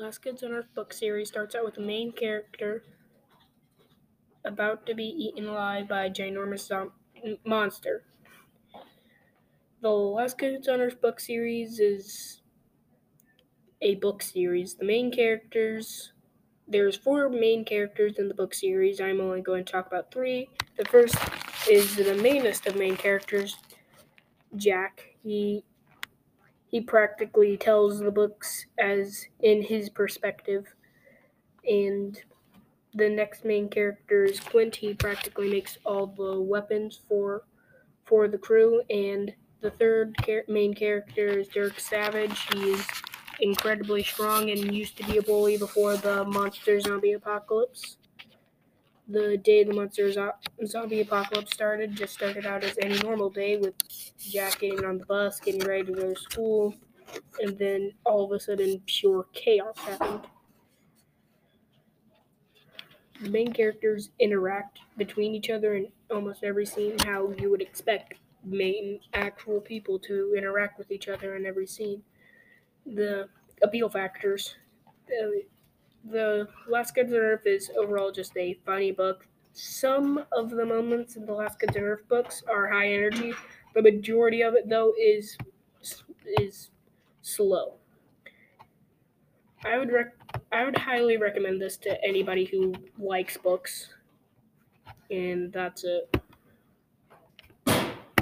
Last Kids on Earth book series starts out with the main character about to be eaten alive by a ginormous zom- monster. The Last Kids on Earth book series is a book series. The main characters there's four main characters in the book series. I'm only going to talk about three. The first is the mainest of main characters, Jack. He he practically tells the books as in his perspective. And the next main character is Quint. He practically makes all the weapons for for the crew. And the third char- main character is Dirk Savage. He is incredibly strong and used to be a bully before the monster zombie apocalypse. The day the monster zo- zombie apocalypse started just started out as any normal day with Jack getting on the bus, getting ready to go to school, and then all of a sudden pure chaos happened. The main characters interact between each other in almost every scene how you would expect main actual people to interact with each other in every scene the appeal factors. The, the Last Kids on Earth is overall just a funny book. Some of the moments in the Last Kids on Earth books are high energy. The majority of it, though, is is slow. I would rec- I would highly recommend this to anybody who likes books. And that's it.